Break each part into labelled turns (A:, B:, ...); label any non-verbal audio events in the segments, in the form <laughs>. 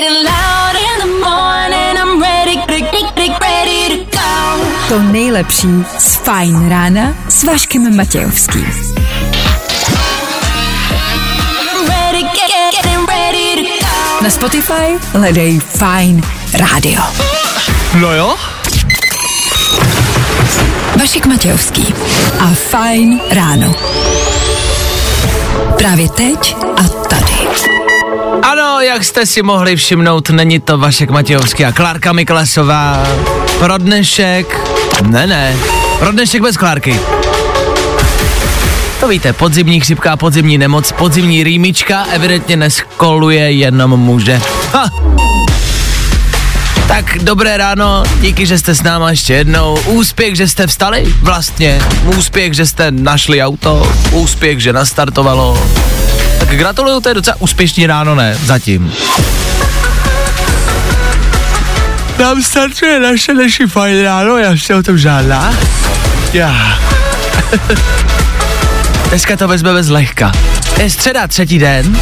A: to go.
B: To nejlepší z Fajn rána s Vaškem Matějovským. Na Spotify hledej Fajn rádio.
C: No jo?
B: Vašek Matějovský a Fajn ráno. Právě teď a tady.
C: Ano, jak jste si mohli všimnout, není to Vašek Matějovský a Klárka Miklasová. Pro dnešek, ne ne, pro dnešek bez Klárky. To víte, podzimní chřipka, podzimní nemoc, podzimní rýmička evidentně neskoluje jenom muže. Ha! Tak dobré ráno, díky, že jste s náma ještě jednou. Úspěch, že jste vstali, vlastně. Úspěch, že jste našli auto. Úspěch, že nastartovalo. Tak gratuluju, to je docela úspěšný ráno, ne? Zatím. Nám startuje naše naši fajn ráno, já se o tom žádná. Já. <laughs> Dneska to vezmeme zlehka. Je středa, třetí den.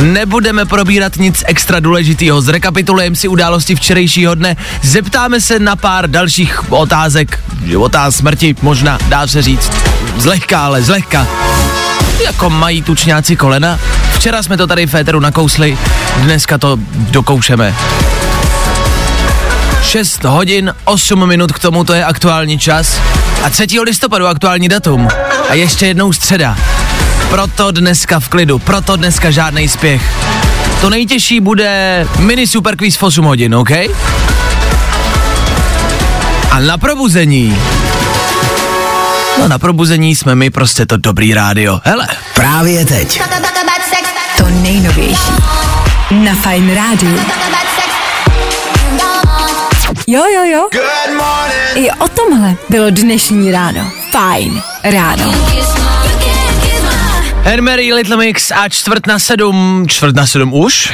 C: Nebudeme probírat nic extra důležitého, zrekapitulujeme si události včerejšího dne, zeptáme se na pár dalších otázek, a smrti, možná, dá se říct. Zlehka, ale zlehka. Jako mají tučňáci kolena. Včera jsme to tady v Féteru nakousli, dneska to dokoušeme. 6 hodin, 8 minut k tomu, to je aktuální čas. A 3. listopadu aktuální datum. A ještě jednou středa. Proto dneska v klidu, proto dneska žádný spěch. To nejtěžší bude mini super quiz v 8 hodin, OK? A na probuzení. No na probuzení jsme my prostě to dobrý rádio. Hele, právě teď.
B: To nejnovější. Na Fajn rádiu. Jo, jo, jo. I o tomhle bylo dnešní ráno. Fajn ráno.
C: Hermery, Little Mix a čtvrt na sedm, čtvrt na sedm už?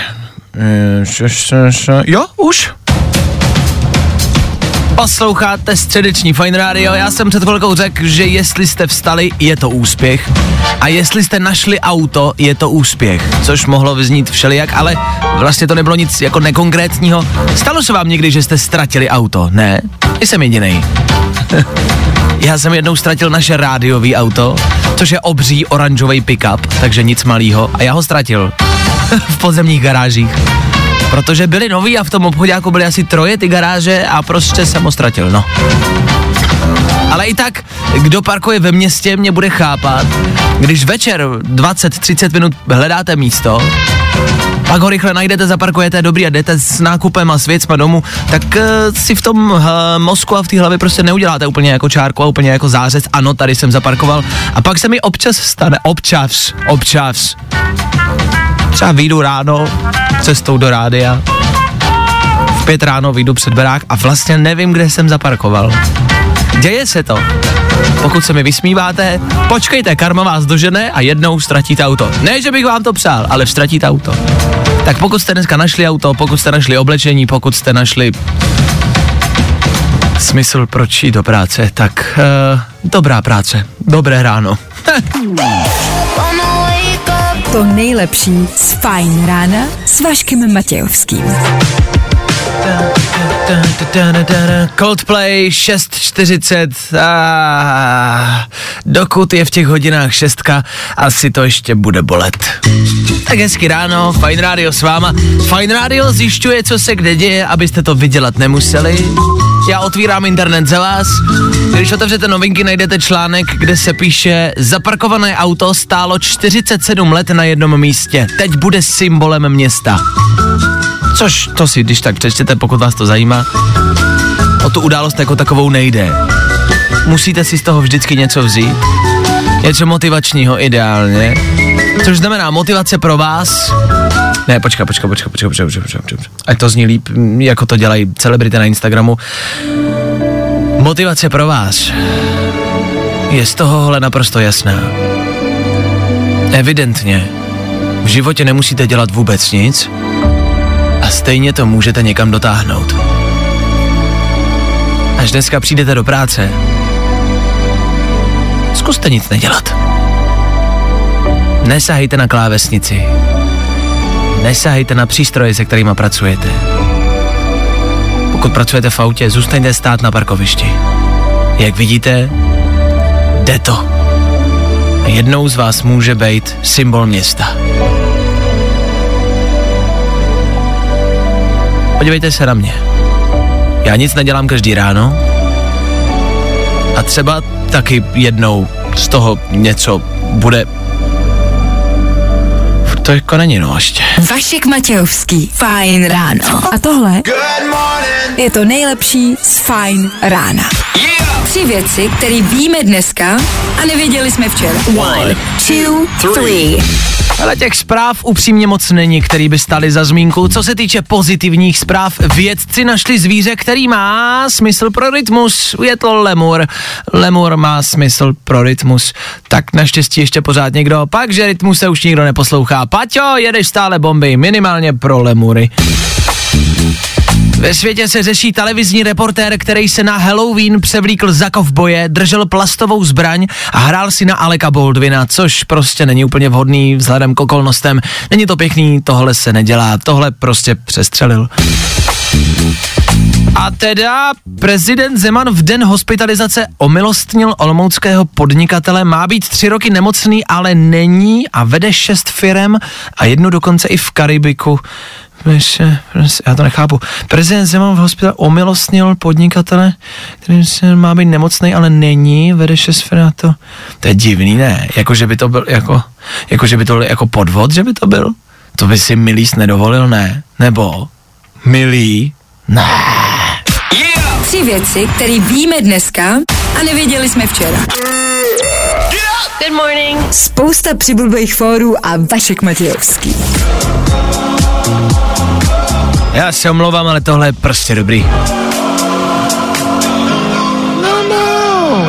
C: Eh, Jo, už. Posloucháte středeční Fine Radio, já jsem před chvilkou řekl, že jestli jste vstali, je to úspěch. A jestli jste našli auto, je to úspěch. Což mohlo vyznít všelijak, ale vlastně to nebylo nic jako nekonkrétního. Stalo se vám někdy, že jste ztratili auto? Ne? Jsem jediný. <laughs> Já jsem jednou ztratil naše rádiový auto, což je obří oranžový pickup, takže nic malýho, a já ho ztratil <laughs> v podzemních garážích. Protože byly nový a v tom obchodáku byly asi troje ty garáže a prostě jsem ho ztratil, no. Ale i tak, kdo parkuje ve městě, mě bude chápat, když večer 20-30 minut hledáte místo, pak ho rychle najdete, zaparkujete, dobrý a jdete s nákupem a s věcma domů, tak uh, si v tom uh, mozku a v té hlavě prostě neuděláte úplně jako čárku a úplně jako zářez, ano, tady jsem zaparkoval. A pak se mi občas stane, občas, občas, třeba vyjdu ráno cestou do rádia, v pět ráno vyjdu před barák a vlastně nevím, kde jsem zaparkoval. Děje se to. Pokud se mi vysmíváte, počkejte, karma vás dožene a jednou ztratíte auto. Ne, že bych vám to přál, ale ztratíte auto. Tak pokud jste dneska našli auto, pokud jste našli oblečení, pokud jste našli smysl, proč jít do práce, tak uh, dobrá práce, dobré ráno. <laughs>
B: To nejlepší z Fajn rána s Vaškem Matějovským.
C: Coldplay 6.40 a dokud je v těch hodinách šestka, asi to ještě bude bolet. Tak hezky ráno, Fine Radio s váma. Fine Radio zjišťuje, co se kde děje, abyste to vydělat nemuseli. Já otvírám internet za vás. Když otevřete novinky, najdete článek, kde se píše Zaparkované auto stálo 47 let na jednom místě. Teď bude symbolem města. Což to si, když tak přečtěte, pokud vás to zajímá. O tu událost jako takovou nejde. Musíte si z toho vždycky něco vzít. Něco motivačního ideálně. Což znamená motivace pro vás. Ne, počkej, počkej, počkej, počkej, počkej, počkej, počkej, počkej. Ať to zní líp, mm, jako to dělají celebrity na Instagramu. Motivace pro vás je z tohohle naprosto jasná. Evidentně, v životě nemusíte dělat vůbec nic a stejně to můžete někam dotáhnout. Až dneska přijdete do práce, zkuste nic nedělat. Nesahejte na klávesnici. Nesahejte na přístroje, se kterými pracujete. Pokud pracujete v autě, zůstaňte stát na parkovišti. Jak vidíte, jde to. Jednou z vás může být symbol města. Podívejte se na mě. Já nic nedělám každý ráno a třeba taky jednou z toho něco bude to jako není no ještě.
B: Vašek Matějovský. Fajn ráno. A tohle je to nejlepší z Fajn rána. Tři věci, které víme dneska a nevěděli jsme včera. One, two, three.
C: Ale těch zpráv upřímně moc není, který by stali za zmínku. Co se týče pozitivních zpráv, vědci našli zvíře, který má smysl pro rytmus. Je to lemur. Lemur má smysl pro rytmus. Tak naštěstí ještě pořád někdo. Pak, že rytmus se už nikdo neposlouchá. Paťo, jedeš stále bomby, minimálně pro lemury. Ve světě se řeší televizní reportér, který se na Halloween převlíkl za kovboje, držel plastovou zbraň a hrál si na Aleka Baldwina, což prostě není úplně vhodný vzhledem k okolnostem. Není to pěkný, tohle se nedělá, tohle prostě přestřelil. A teda prezident Zeman v den hospitalizace omilostnil olomouckého podnikatele, má být tři roky nemocný, ale není a vede šest firem a jednu dokonce i v Karibiku. Myše, já to nechápu. Prezident Zeman v hospitale omilostnil podnikatele, který se má být nemocný, ale není, vede šest firm to. To je divný, ne? Jako, že by to byl, jako, jako, že by to byl jako podvod, že by to byl? To by si Milís nedovolil, ne? Nebo Milý? Ne.
B: Tři věci, které víme dneska a nevěděli jsme včera.
A: Good morning.
B: Spousta přibulbých fórů a Vašek Matějovský.
C: Já se omlouvám, ale tohle je prostě dobrý.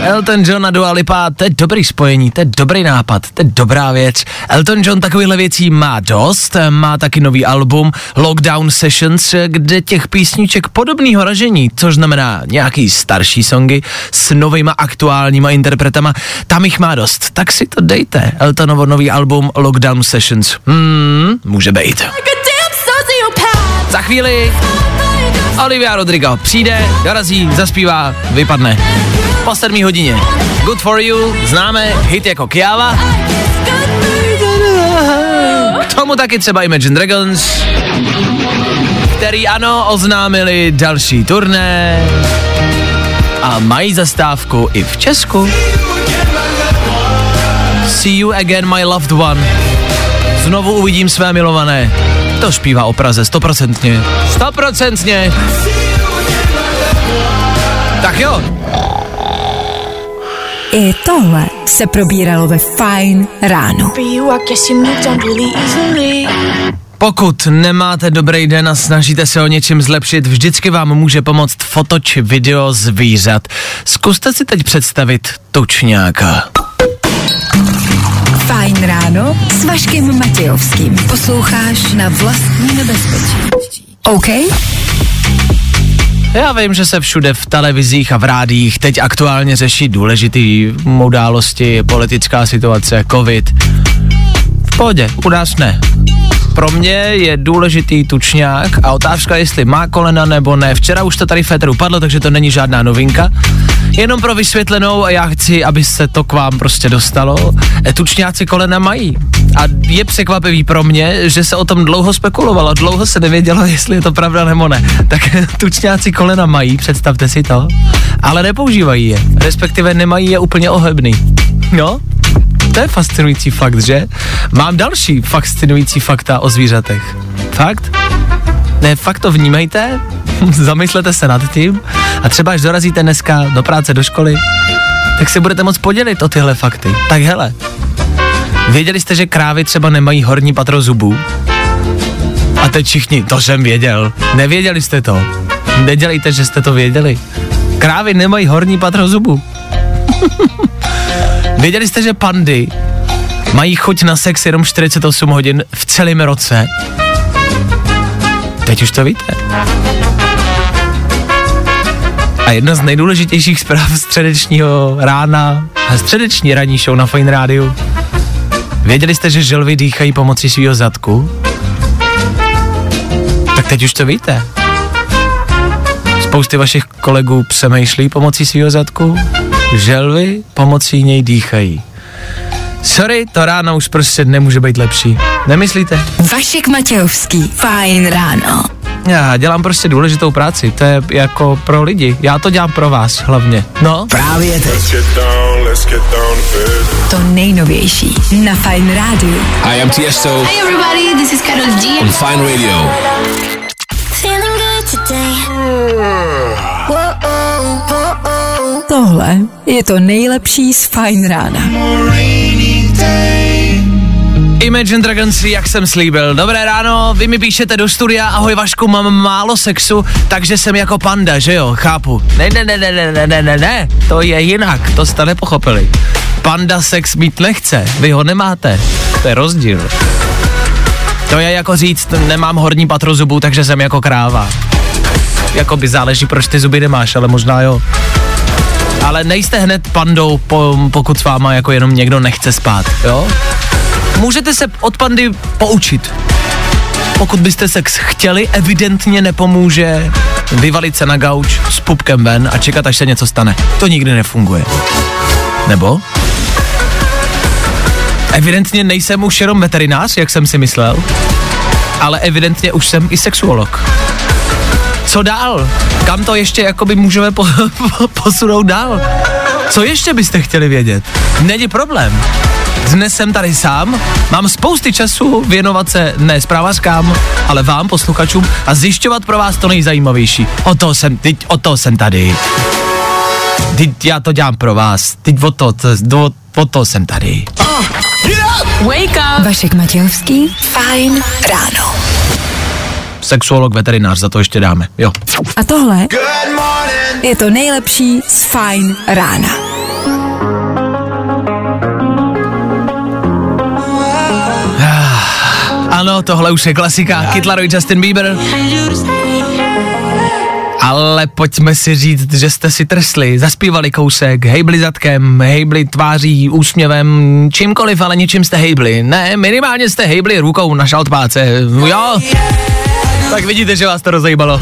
C: Elton John a Dua Lipa, to je dobrý spojení, to je dobrý nápad, to je dobrá věc. Elton John takovýhle věcí má dost, má taky nový album Lockdown Sessions, kde těch písniček podobného ražení, což znamená nějaký starší songy s novýma aktuálníma interpretama, tam jich má dost. Tak si to dejte, Eltonovo nový album Lockdown Sessions. Hmm, může být. Za chvíli Olivia Rodrigo přijde, dorazí, zaspívá, vypadne. Po sedmí hodině. Good for you, známe, hit jako Kiava. K tomu taky třeba Imagine Dragons, který ano, oznámili další turné a mají zastávku i v Česku. See you again, my loved one. Znovu uvidím své milované. To zpívá o Praze, stoprocentně. Stoprocentně. Tak jo.
B: I tohle se probíralo ve Fajn ráno.
C: Pokud nemáte dobrý den a snažíte se o něčem zlepšit, vždycky vám může pomoct foto či video zvířat. Zkuste si teď představit tučňáka.
B: Fajn ráno s Vaškem Matějovským. Posloucháš na vlastní nebezpečí. OK?
C: Já vím, že se všude v televizích a v rádiích teď aktuálně řeší důležitý události, politická situace, covid. Pohodě, u nás ne. Pro mě je důležitý tučňák a otázka, jestli má kolena nebo ne. Včera už to tady Féteru padlo, takže to není žádná novinka. Jenom pro vysvětlenou, já chci, aby se to k vám prostě dostalo. E, tučňáci kolena mají. A je překvapivý pro mě, že se o tom dlouho spekulovalo, dlouho se nevědělo, jestli je to pravda nebo ne. Tak <laughs> tučňáci kolena mají, představte si to, ale nepoužívají je, respektive nemají je úplně ohebný. No, to je fascinující fakt, že? Mám další fascinující fakta o zvířatech. Fakt? Ne, fakt to vnímejte, <laughs> zamyslete se nad tím a třeba až dorazíte dneska do práce, do školy, tak se budete moc podělit o tyhle fakty. Tak hele, věděli jste, že krávy třeba nemají horní patro zubů? A teď všichni, to jsem věděl. Nevěděli jste to. Nedělejte, že jste to věděli. Krávy nemají horní patro zubů. <laughs> Věděli jste, že pandy mají chuť na sex jenom 48 hodin v celém roce? Teď už to víte. A jedna z nejdůležitějších zpráv středečního rána a středeční ranní show na Fine Rádiu. Věděli jste, že želvy dýchají pomocí svého zadku? teď už to víte. Spousty vašich kolegů přemýšlí pomocí svého zadku, želvy pomocí něj dýchají. Sorry, to ráno už prostě nemůže být lepší. Nemyslíte?
B: Vašek Matějovský, fajn ráno.
C: Já dělám prostě důležitou práci, to je jako pro lidi. Já to dělám pro vás hlavně. No,
D: Právě teď.
B: To nejnovější na fajn rádiu.
D: Hi, I'm Tiesto
A: Hey everybody, this is Karol G.
D: on Fine Radio.
A: Feeling good today.
B: Tohle je to nejlepší z Fine Rána.
C: Imagine Dragons, jak jsem slíbil. Dobré ráno, vy mi píšete do studia, ahoj Vašku, mám málo sexu, takže jsem jako panda, že jo, chápu. Ne, ne, ne, ne, ne, ne, ne, ne, to je jinak, to jste nepochopili. Panda sex mít nechce, vy ho nemáte, to je rozdíl. To je jako říct, nemám horní patro zubů, takže jsem jako kráva. Jakoby záleží, proč ty zuby nemáš, ale možná jo. Ale nejste hned pandou, po, pokud s váma jako jenom někdo nechce spát, jo? Můžete se od pandy poučit. Pokud byste sex chtěli, evidentně nepomůže vyvalit se na gauč s pupkem ven a čekat, až se něco stane. To nikdy nefunguje. Nebo? Evidentně nejsem už jenom veterinář, jak jsem si myslel, ale evidentně už jsem i sexuolog. Co dál? Kam to ještě jakoby můžeme po, po, <laughs> posunout dál? Co ještě byste chtěli vědět? Není problém. Dnes jsem tady sám, mám spousty času věnovat se ne zprávazkám, ale vám, posluchačům, a zjišťovat pro vás to nejzajímavější. O to jsem, teď, o to jsem tady. Teď já to dělám pro vás. Teď o to, to, o, o to jsem tady.
B: Vašek Matějovský, fajn ráno.
C: Sexuolog, veterinář, za to ještě dáme. Jo.
B: A tohle je to nejlepší z fajn rána.
C: Ano, tohle už je klasika. Kid Laroi, Justin Bieber. Ale pojďme si říct, že jste si trsli, zaspívali kousek, hejbli zadkem, hejbli tváří, úsměvem, čímkoliv, ale ničím jste hejbli. Ne, minimálně jste hejbli rukou na šaltpáce. Jo? Tak vidíte, že vás to rozejbalo.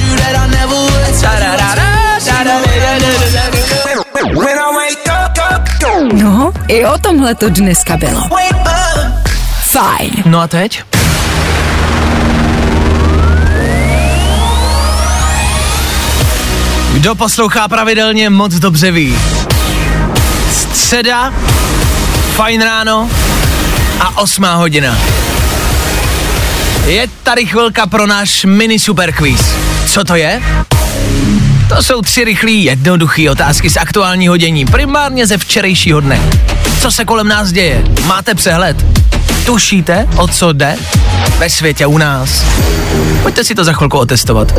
B: No, i o tomhle to dneska bylo. Fajn.
C: No a teď? Kdo poslouchá pravidelně, moc dobře ví. Středa, fajn ráno a osmá hodina. Je tady chvilka pro náš mini super quiz. Co to je? To jsou tři rychlé, jednoduché otázky z aktuálního dění, primárně ze včerejšího dne. Co se kolem nás děje? Máte přehled? Tušíte, o co jde? Ve světě u nás. Pojďte si to za chvilku otestovat.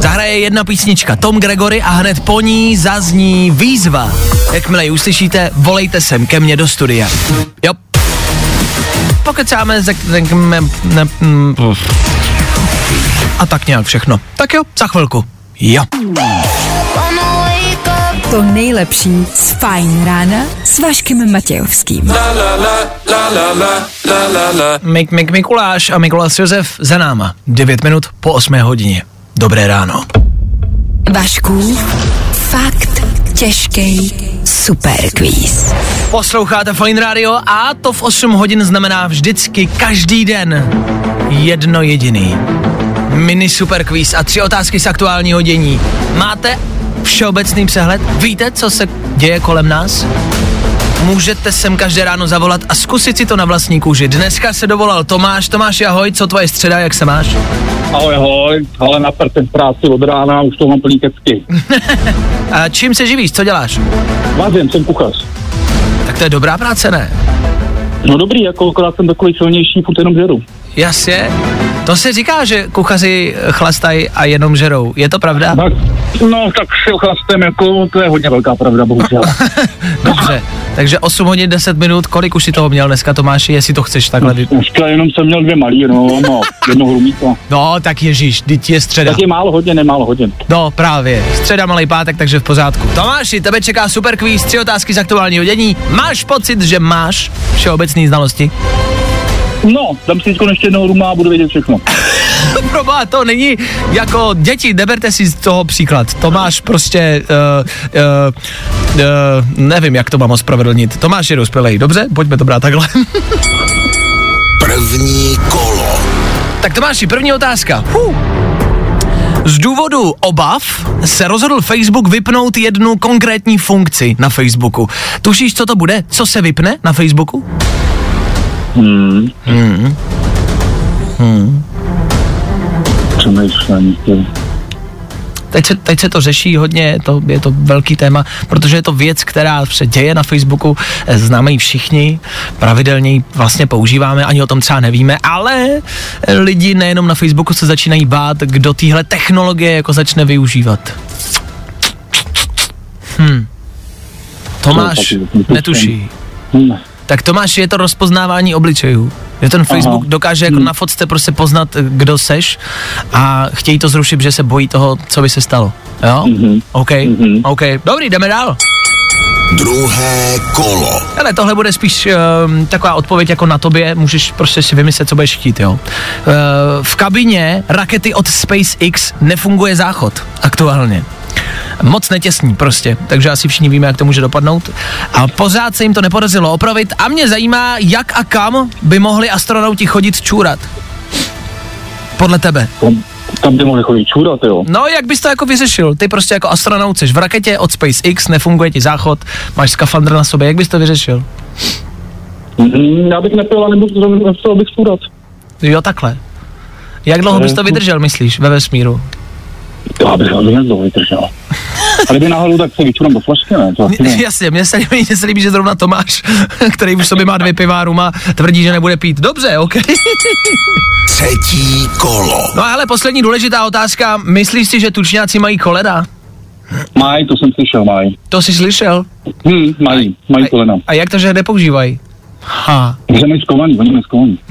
C: Zahraje jedna písnička Tom Gregory a hned po ní zazní výzva. Jakmile ji uslyšíte, volejte sem ke mně do studia. Jo. Pokecáme, řekneme, ne, mm, a tak nějak všechno. Tak jo, za chvilku. Jo.
B: To nejlepší z fajn rána s Vaškem Matějovským.
C: Mik, Mik, Mikuláš a Mikuláš Josef za náma. 9 minut po 8 hodině. Dobré ráno.
B: Vašku, fakt těžký superquiz.
C: Posloucháte Fine Radio a to v 8 hodin znamená vždycky každý den jedno jediný. Mini super quiz a tři otázky z aktuálního dění. Máte všeobecný přehled? Víte, co se děje kolem nás? Můžete sem každé ráno zavolat a zkusit si to na vlastní kůži. Dneska se dovolal Tomáš. Tomáš, ahoj, co tvoje středa, jak se máš?
E: Ahoj, ahoj, ale na v práci od rána, už to mám plný kecky. <laughs>
C: A čím se živíš, co děláš?
E: Vázím, jsem kuchař.
C: Tak to je dobrá práce, ne?
E: No dobrý, jako akorát jsem takový silnější, furt jenom žeru.
C: Jasně. To se říká, že kuchaři chlastají a jenom žerou. Je to pravda?
E: Tak, no, tak si ochlastem, jako, to je hodně velká pravda, bohužel. <laughs>
C: Dobře. Takže 8 hodin 10 minut, kolik už si toho měl dneska Tomáši, jestli to chceš takhle vy...
E: Dneska jenom jsem měl dvě malý, no, no, jedno hrumíko.
C: No, tak ježíš, teď je středa.
E: Tak je málo hodně, nemálo hodin.
C: No, právě. Středa, malý pátek, takže v pořádku. Tomáši, tebe čeká super kvíz, tři otázky z aktuálního dění. Máš pocit, že máš všeobecné znalosti?
E: No, dám si teď ještě jednoho ruma a budu vědět všechno. <laughs>
C: Proboha, to není jako děti, neberte si z toho příklad. Tomáš prostě, uh, uh, uh, nevím, jak to mám ospravedlnit. Tomáš je dospělej, dobře? Pojďme to brát takhle. <laughs>
D: První kolo.
C: tak Tomáši, první otázka. Huh. Z důvodu obav se rozhodl Facebook vypnout jednu konkrétní funkci na Facebooku. Tušíš, co to bude? Co se vypne na Facebooku?
E: Hmm.
C: Hmm.
E: Hmm. Ty.
C: Teď se, teď se to řeší hodně, je to, je to velký téma, protože je to věc, která se děje na Facebooku, eh, známe ji všichni, pravidelně ji vlastně používáme, ani o tom třeba nevíme, ale eh, lidi nejenom na Facebooku se začínají bát, kdo téhle technologie jako začne využívat. Hm. Tomáš netuší.
E: Hmm.
C: Tak Tomáš, je to rozpoznávání obličejů. Že ten Facebook
E: Aha.
C: dokáže jako na fotce prostě poznat, eh, kdo seš a chtějí to zrušit, že se bojí toho, co by se stalo. Jo?
E: Mhm.
C: OK,
E: Mhm.
C: OK. Dobrý, jdeme dál.
D: Druhé kolo.
C: Ale tohle bude spíš um, taková odpověď jako na tobě, můžeš prostě si vymyslet, co budeš chtít, jo. Uh, v kabině rakety od SpaceX nefunguje záchod aktuálně. Moc netěsní prostě, takže asi všichni víme, jak to může dopadnout. A pořád se jim to nepodařilo opravit a mě zajímá, jak a kam by mohli astronauti chodit čůrat. Podle tebe.
E: Tam, by mohli chodit čůrat, jo.
C: No, jak bys to jako vyřešil? Ty prostě jako astronaut jsi v raketě od SpaceX, nefunguje ti záchod, máš skafandr na sobě, jak bys to vyřešil?
E: Hmm, já bych nepil a nechtěl bych čůrat.
C: Jo, takhle. Jak dlouho bys to vydržel, myslíš, ve vesmíru?
E: Já bych ho dlouho vydržel. A kdyby náhodou, tak se vyčurám do flašky, ne? To asi ne.
C: Jasně, mně se, líbí, mně se líbí, že zrovna Tomáš, <laughs> který už v sobě má dvě piva a tvrdí, že nebude pít. Dobře, OK. <laughs>
D: Třetí kolo.
C: No ale poslední důležitá otázka. Myslíš si, že tučňáci mají kolera?
E: Mají, to jsem slyšel, mají.
C: To jsi slyšel?
E: Hm, mají, mají kolena.
C: A jak to, že nepoužívají? Ha.
E: Že mají skovaný, oni mají skovaný. <laughs>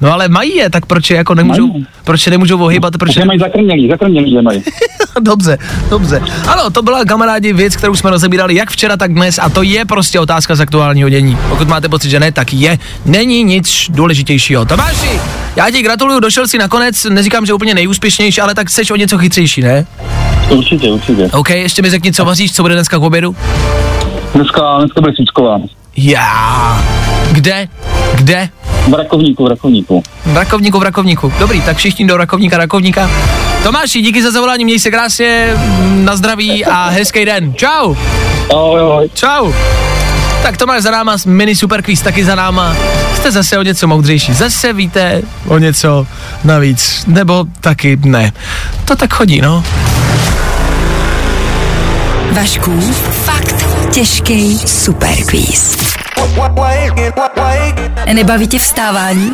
C: No ale mají je, tak proč je jako nemůžou,
E: Mají.
C: proč je nemůžou ohybat, proč je...
E: mají zakrnělý, zakrnělý, že mají. <laughs>
C: dobře, dobře. Ano, to byla kamarádi věc, kterou jsme rozebírali jak včera, tak dnes a to je prostě otázka z aktuálního dění. Pokud máte pocit, že ne, tak je. Není nic důležitějšího. Tomáši, já ti gratuluju, došel si nakonec, neříkám, že úplně nejúspěšnější, ale tak seš o něco chytřejší, ne?
E: Určitě, určitě.
C: OK, ještě mi řekni, co vaříš, co bude dneska k obědu?
E: Dneska, dneska bude svíčková.
C: Já. Kde? Kde?
E: V rakovníku, v rakovníku.
C: V rakovníku, v rakovníku. Dobrý, tak všichni do rakovníka, rakovníka. Tomáši, díky za zavolání, měj se krásně, na zdraví a hezký den. Čau.
E: Ahoj, ahoj.
C: Čau. Tak Tomáš za náma, mini super quiz taky za náma. Jste zase o něco moudřejší. Zase víte o něco navíc. Nebo taky ne. To tak chodí, no.
B: Vašku, fakt těžký superquiz. Nebaví tě vstávání?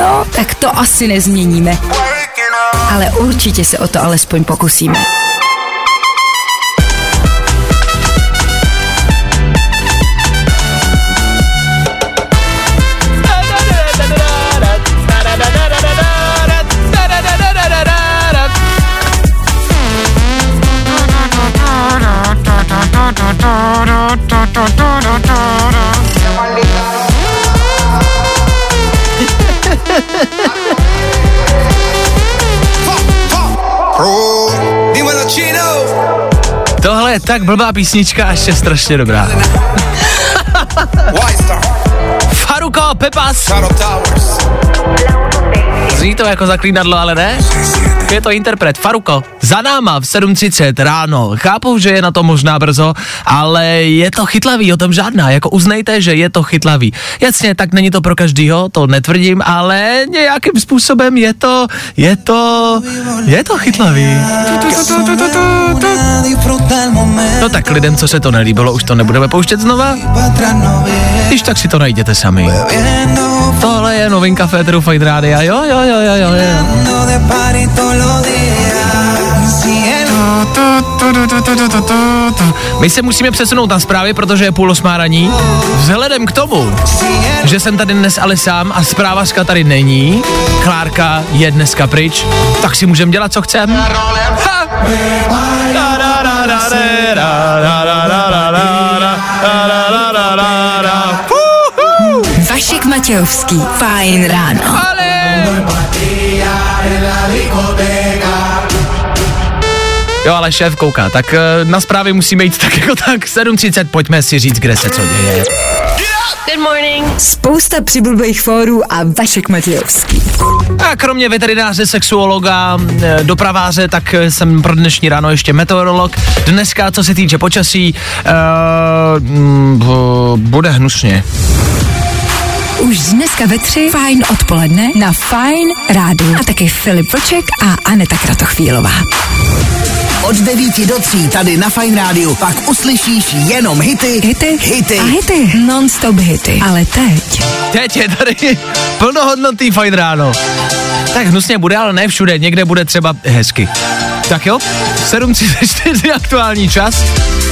B: No, tak to asi nezměníme. Ale určitě se o to alespoň pokusíme.
C: Je tak blbá písnička a ještě strašně dobrá. Faruko, Pepas. Zní to jako zaklínadlo, ale ne? Je to interpret Faruko. Za náma v 7.30 ráno. Chápu, že je na to možná brzo, ale je to chytlavý, o tom žádná. Jako uznejte, že je to chytlavý. Jasně, tak není to pro každýho, to netvrdím, ale nějakým způsobem je to, je to, je to chytlavý. No tak lidem, co se to nelíbilo, už to nebudeme pouštět znova. Když tak si to najděte sami. Tohle je novinka Féteru Fight Rádia. Jo, jo, jo, jo, jo, jo. My se musíme přesunout na zprávy, protože je půl osmá raní. Vzhledem k tomu, že jsem tady dnes ale sám a zprávařka tady není, Klárka je dneska pryč, tak si můžeme dělat, co chcem.
B: Vašek Matějovský, fajn ráno.
C: Ale Jo, ale šéf kouká, tak eh, na zprávy musíme jít tak jako tak. 7.30, pojďme si říct, kde se co děje.
A: Good morning.
B: Spousta přibulbých fórů a Vašek Matějovský.
C: A kromě veterináře, sexuologa, eh, dopraváře, tak eh, jsem pro dnešní ráno ještě meteorolog. Dneska, co se týče počasí, uh, bude hnusně.
B: Už dneska ve tři fajn odpoledne na Fajn rádu. A taky Filip Vlček a Aneta Kratochvílová.
F: Od 9 do 3 tady na Fine Rádiu pak uslyšíš jenom hity,
B: Hity,
F: hity.
B: a hity. Non-stop hity. Ale teď
C: Teď je tady plnohodnotný fajn ráno. Tak hnusně bude, ale ne všude, někde bude třeba hezky. Tak jo, 7.34 aktuální čas.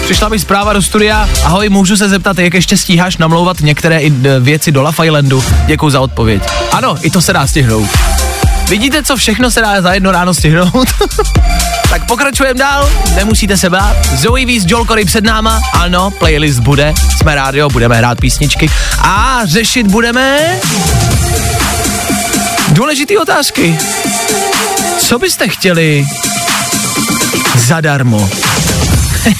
C: Přišla mi zpráva do studia. Ahoj, můžu se zeptat, jak ještě stíháš namlouvat některé i věci do Lafaylandu? Děkuji za odpověď. Ano, i to se dá stihnout. Vidíte, co všechno se dá za jedno ráno stihnout? <laughs> tak pokračujeme dál, nemusíte se bát. Zoe Víz, Joel Corey před náma, ano, playlist bude, jsme rádio, budeme hrát písničky a řešit budeme důležité otázky. Co byste chtěli zadarmo? <laughs>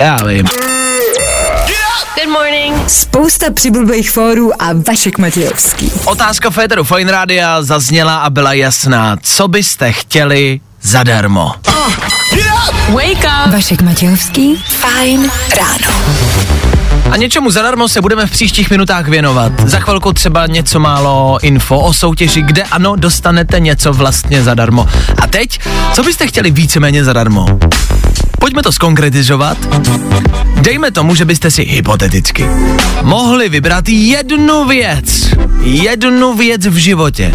C: Já vím.
A: Good morning.
B: spousta přibulbých fórů a Vašek Matějovský.
C: Otázka Féteru Fine Rádia zazněla a byla jasná. Co byste chtěli zadarmo?
A: Wake up.
B: Vašek Matějovský, Fajn ráno.
C: A něčemu zadarmo se budeme v příštích minutách věnovat. Za chvilku třeba něco málo info o soutěži, kde ano, dostanete něco vlastně zadarmo. A teď, co byste chtěli víceméně zadarmo? Pojďme to skonkretizovat. Dejme tomu, že byste si hypoteticky mohli vybrat jednu věc, jednu věc v životě,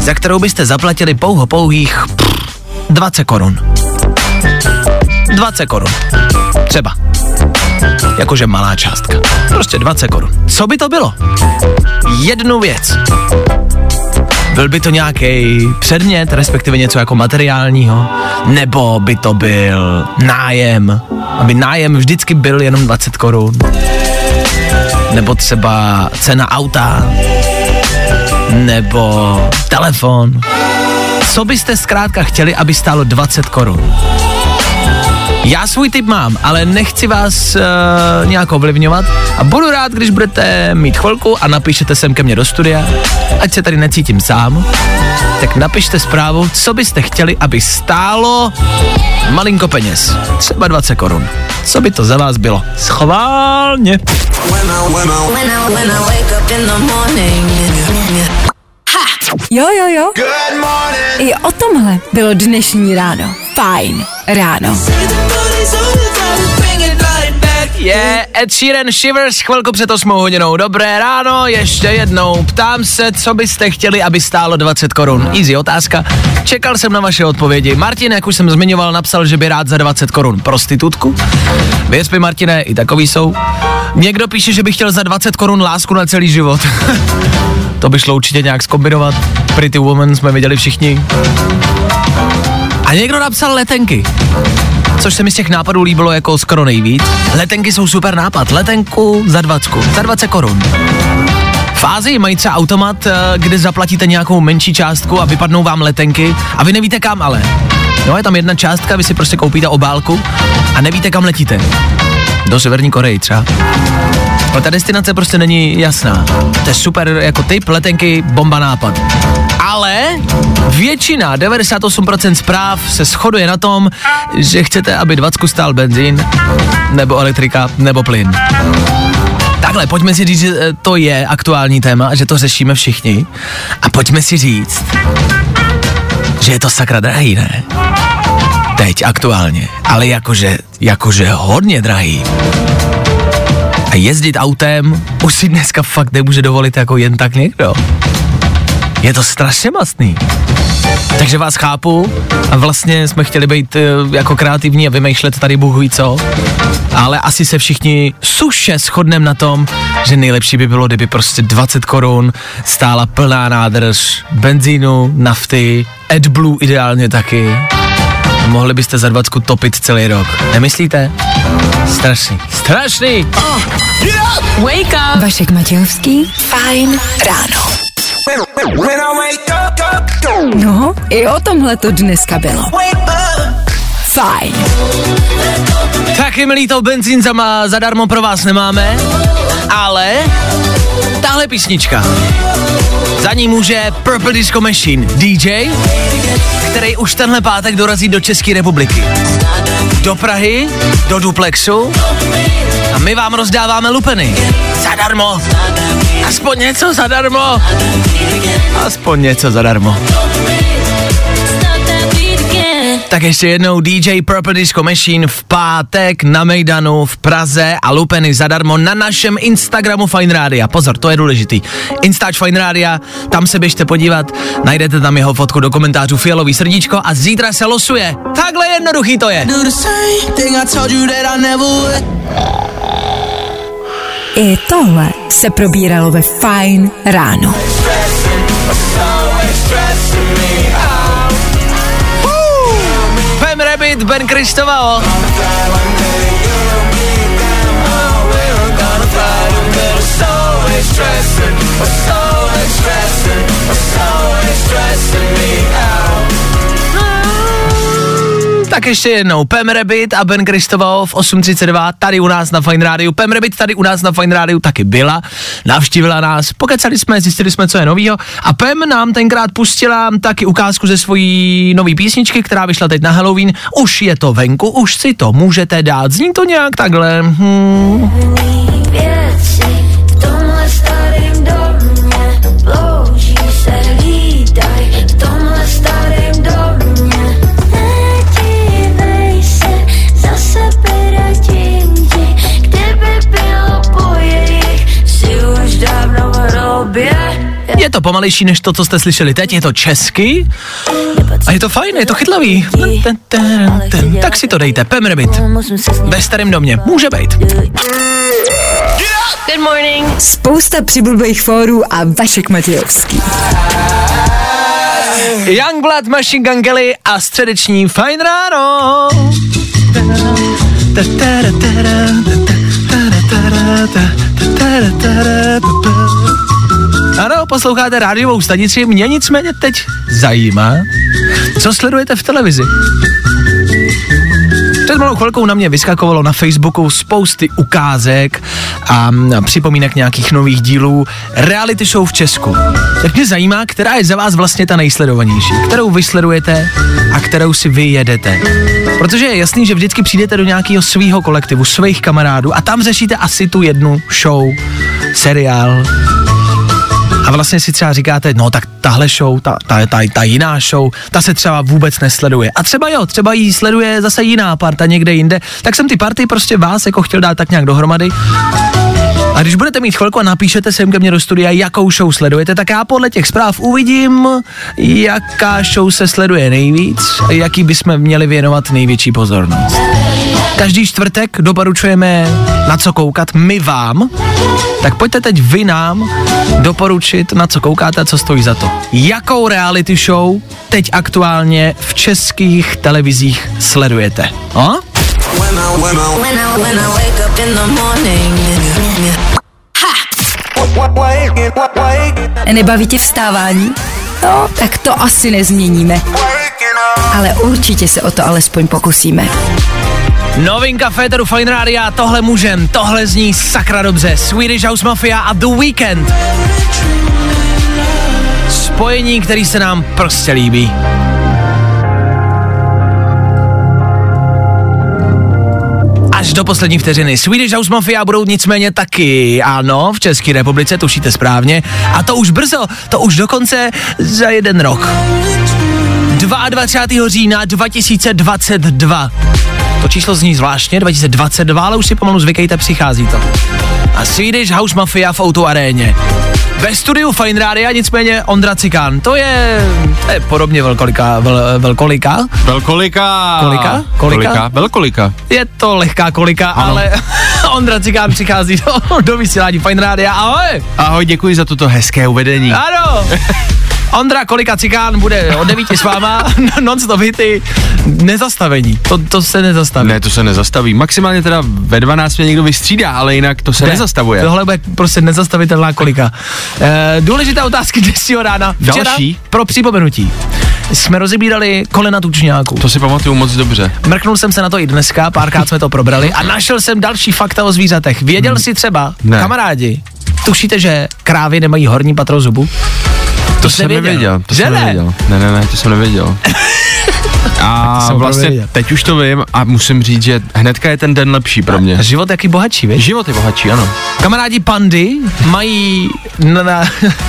C: za kterou byste zaplatili pouho pouhých pff, 20 korun. 20 korun. Třeba. Jakože malá částka. Prostě 20 korun. Co by to bylo? Jednu věc. Byl by to nějaký předmět, respektive něco jako materiálního, nebo by to byl nájem, aby nájem vždycky byl jenom 20 korun, nebo třeba cena auta, nebo telefon. Co byste zkrátka chtěli, aby stálo 20 korun? Já svůj tip mám, ale nechci vás uh, nějak ovlivňovat a budu rád, když budete mít chvilku a napíšete sem ke mně do studia, ať se tady necítím sám, tak napište zprávu, co byste chtěli, aby stálo malinko peněz, třeba 20 korun. Co by to za vás bylo? Schválně.
A: When I, when I the morning.
B: Jo, jo, jo. Good morning. I o tomhle bylo dnešní ráno. Fajn ráno.
C: Je Ed Sheeran Shivers, chvilku před 8 hodinou. Dobré ráno, ještě jednou. Ptám se, co byste chtěli, aby stálo 20 korun. Easy otázka. Čekal jsem na vaše odpovědi. Martin, jak už jsem zmiňoval, napsal, že by rád za 20 korun prostitutku. Věř mi, Martine, i takový jsou. Někdo píše, že by chtěl za 20 korun lásku na celý život. <laughs> to by šlo určitě nějak skombinovat. Pretty Woman jsme viděli všichni. A někdo napsal letenky což se mi z těch nápadů líbilo jako skoro nejvíc. Letenky jsou super nápad. Letenku za 20, za 20 korun. V Ázii mají třeba automat, eh, kde zaplatíte nějakou menší částku a vypadnou vám letenky a vy nevíte kam ale. No je tam jedna částka, vy si prostě koupíte obálku a nevíte kam letíte. Do Severní Koreji třeba. Ale ta destinace prostě není jasná. To je super jako typ letenky, bomba nápad. Ale většina, 98% zpráv se shoduje na tom, že chcete, aby 20 stál benzín, nebo elektrika, nebo plyn. Takhle, pojďme si říct, že eh, to je aktuální téma, že to řešíme všichni. A pojďme si říct, že je to sakra drahý, ne? Teď, aktuálně. Ale jakože, jakože hodně drahý. A jezdit autem už si dneska fakt nemůže dovolit jako jen tak někdo. Je to strašně mastný. Takže vás chápu a vlastně jsme chtěli být eh, jako kreativní a vymýšlet tady Bůh ví co, ale asi se všichni suše shodneme na tom, že nejlepší by bylo, kdyby prostě 20 korun stála plná nádrž benzínu, nafty, AdBlue ideálně taky. Mohli byste za 20 topit celý rok. Nemyslíte? Strašný. Strašný!
A: Wake up.
B: Vašek Matějovský, Fajn ráno. No, i o tomhle to dneska bylo. Fajn.
C: Taky milý to benzín za má, zadarmo pro vás nemáme, ale tahle písnička. Za ní může Purple Disco Machine, DJ, který už tenhle pátek dorazí do České republiky. Do Prahy, do Duplexu a my vám rozdáváme lupeny. Zadarmo. Aspoň něco zadarmo. Aspoň něco zadarmo. Tak ještě jednou DJ Purple Disco Machine v pátek na Mejdanu v Praze a lupeny zadarmo na našem Instagramu Fine Radio. Pozor, to je důležitý. Instač Fine Radio, tam se běžte podívat, najdete tam jeho fotku do komentářů Fialový srdíčko a zítra se losuje. Takhle jednoduchý to je.
B: I tohle se probíralo ve Fajn ráno.
C: Rabbit, Ben Kristoval. Tak ještě jednou, Pem Rabbit a Ben Kristoval v 8.32 tady u nás na Fine Radio. Pem Rabbit tady u nás na Fine Radio taky byla, navštívila nás, pokecali jsme, zjistili jsme, co je novýho a Pem nám tenkrát pustila taky ukázku ze svojí nové písničky, která vyšla teď na Halloween. Už je to venku, už si to můžete dát. Zní to nějak takhle. Hmm.
G: věci v tomhle starém domě
C: to pomalejší než to, co jste slyšeli teď, je to česky a je to fajn, je to chytlavý. Tak si to dejte, Pem Rabbit. Ve starém domě, může být.
A: Good morning.
B: Spousta přibulbých fórů a Vašek Matějovský.
C: Youngblood, Machine Gun Kelly a středeční Fajn ráno. Ano, posloucháte rádiovou stanici, mě nicméně teď zajímá, co sledujete v televizi. Před malou chvilkou na mě vyskakovalo na Facebooku spousty ukázek a připomínek nějakých nových dílů reality show v Česku. Tak mě zajímá, která je za vás vlastně ta nejsledovanější, kterou vy sledujete a kterou si vy jedete. Protože je jasný, že vždycky přijdete do nějakého svého kolektivu, svých kamarádů a tam řešíte asi tu jednu show, seriál, a vlastně si třeba říkáte, no tak tahle show, ta, ta, ta, ta jiná show, ta se třeba vůbec nesleduje. A třeba jo, třeba jí sleduje zase jiná parta někde jinde. Tak jsem ty party prostě vás jako chtěl dát tak nějak dohromady. A když budete mít chvilku a napíšete sem ke mně do studia, jakou show sledujete, tak já podle těch zpráv uvidím, jaká show se sleduje nejvíc jaký bychom měli věnovat největší pozornost. Každý čtvrtek doporučujeme na co koukat my vám, tak pojďte teď vy nám doporučit, na co koukáte a co stojí za to. Jakou reality show teď aktuálně v českých televizích sledujete?
G: Morning
B: Nebaví tě vstávání? No, tak to asi nezměníme. Ale určitě se o to alespoň pokusíme.
C: Novinka Féteru Fine Radio, tohle můžem, tohle zní sakra dobře. Swedish House Mafia a The Weekend. Spojení, který se nám prostě líbí. Až do poslední vteřiny. Swedish House Mafia budou nicméně taky, ano, v České republice, tušíte správně. A to už brzo, to už dokonce za jeden rok. 22. října 2022. To číslo zní zvláštně, 2022, ale už si pomalu zvykejte, přichází to. A Swedish House Mafia v Outu aréně. Ve studiu Fine Radio nicméně Ondra Cikán. To je, to je podobně velkolika, vel, velkolika.
H: Velkolika.
C: Kolika? Kolika?
H: Velkolika.
C: Je to lehká kolika, ano. ale <laughs> Ondra Cikán přichází do, do vysílání Fine Radio. Ahoj!
H: Ahoj, děkuji za toto hezké uvedení.
C: Ano! <laughs> Ondra Kolika Cikán bude od 9 s váma, <laughs> non-stop hity, nezastavení, to, to se nezastaví.
H: Ne, to se nezastaví. Maximálně teda ve 12 mě někdo vystřídá, ale jinak to se
C: Ne,
H: nezastavuje.
C: Tohle bude prostě nezastavitelná kolika. E, důležité otázky dnešního rána. Včera
H: Další?
C: pro připomenutí jsme rozebírali kolena tučňáků.
H: To si pamatuju moc dobře.
C: Mrknul jsem se na to i dneska, párkrát jsme to probrali a našel jsem další fakta o zvířatech. Věděl
H: Hmm.
C: jsi třeba,
H: Ne.
C: kamarádi, tušíte, že krávy nemají horní patro zubu?
H: To, jsem
C: nevěděl.
H: nevěděl. To
C: Že
H: jsem
C: ne?
H: nevěděl. Ne, ne, ne, to jsem nevěděl. <laughs> A vlastně teď už to vím a musím říct, že hnedka je ten den lepší pro mě.
C: Život jaký bohatší, víš?
H: Život je bohatší, ano.
C: Kamarádi pandy mají, na, na,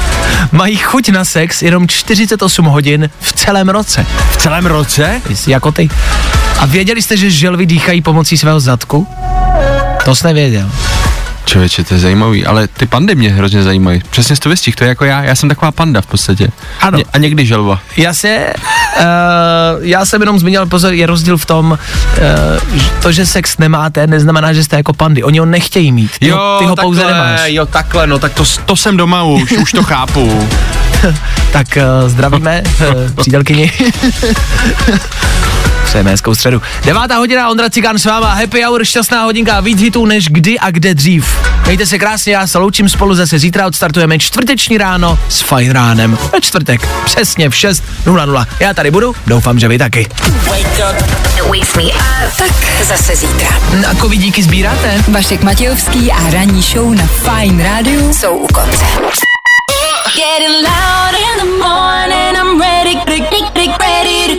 C: <laughs> mají chuť na sex jenom 48 hodin v celém roce.
H: V celém roce?
C: Jako ty. A věděli jste, že želvy dýchají pomocí svého zadku? To jsi nevěděl.
H: Člověče, to je zajímavý, ale ty pandy mě hrozně zajímají. Přesně to vystihl, to je jako já, já jsem taková panda v podstatě.
C: Ano.
H: Ně- A někdy želva.
C: Jasně, uh, já jsem jenom zmínil, pozor, je rozdíl v tom, uh, to, že sex nemáte, neznamená, že jste jako pandy. Oni ho nechtějí mít. Ty, ho, ty ho pouze
H: takhle,
C: nemáš.
H: Jo, takhle, no tak to, to jsem doma už, už to chápu. <laughs>
C: Tak uh, zdravíme uh, přítelkyni. <laughs> Přejeme hezkou středu. Devátá hodina, Ondra Cikán s váma, happy hour, šťastná hodinka, víc hitů než kdy a kde dřív. Mějte se krásně, já se loučím spolu zase zítra, odstartujeme čtvrteční ráno s fajn ránem. Ve čtvrtek, přesně v 6.00. Já tady budu, doufám, že vy taky.
B: Tak zase zítra.
C: Jako vy díky sbíráte?
B: Vašek Matějovský a ranní show na Fine Radio jsou u konce.
A: Getting loud in the morning, I'm ready, ready, ready to go.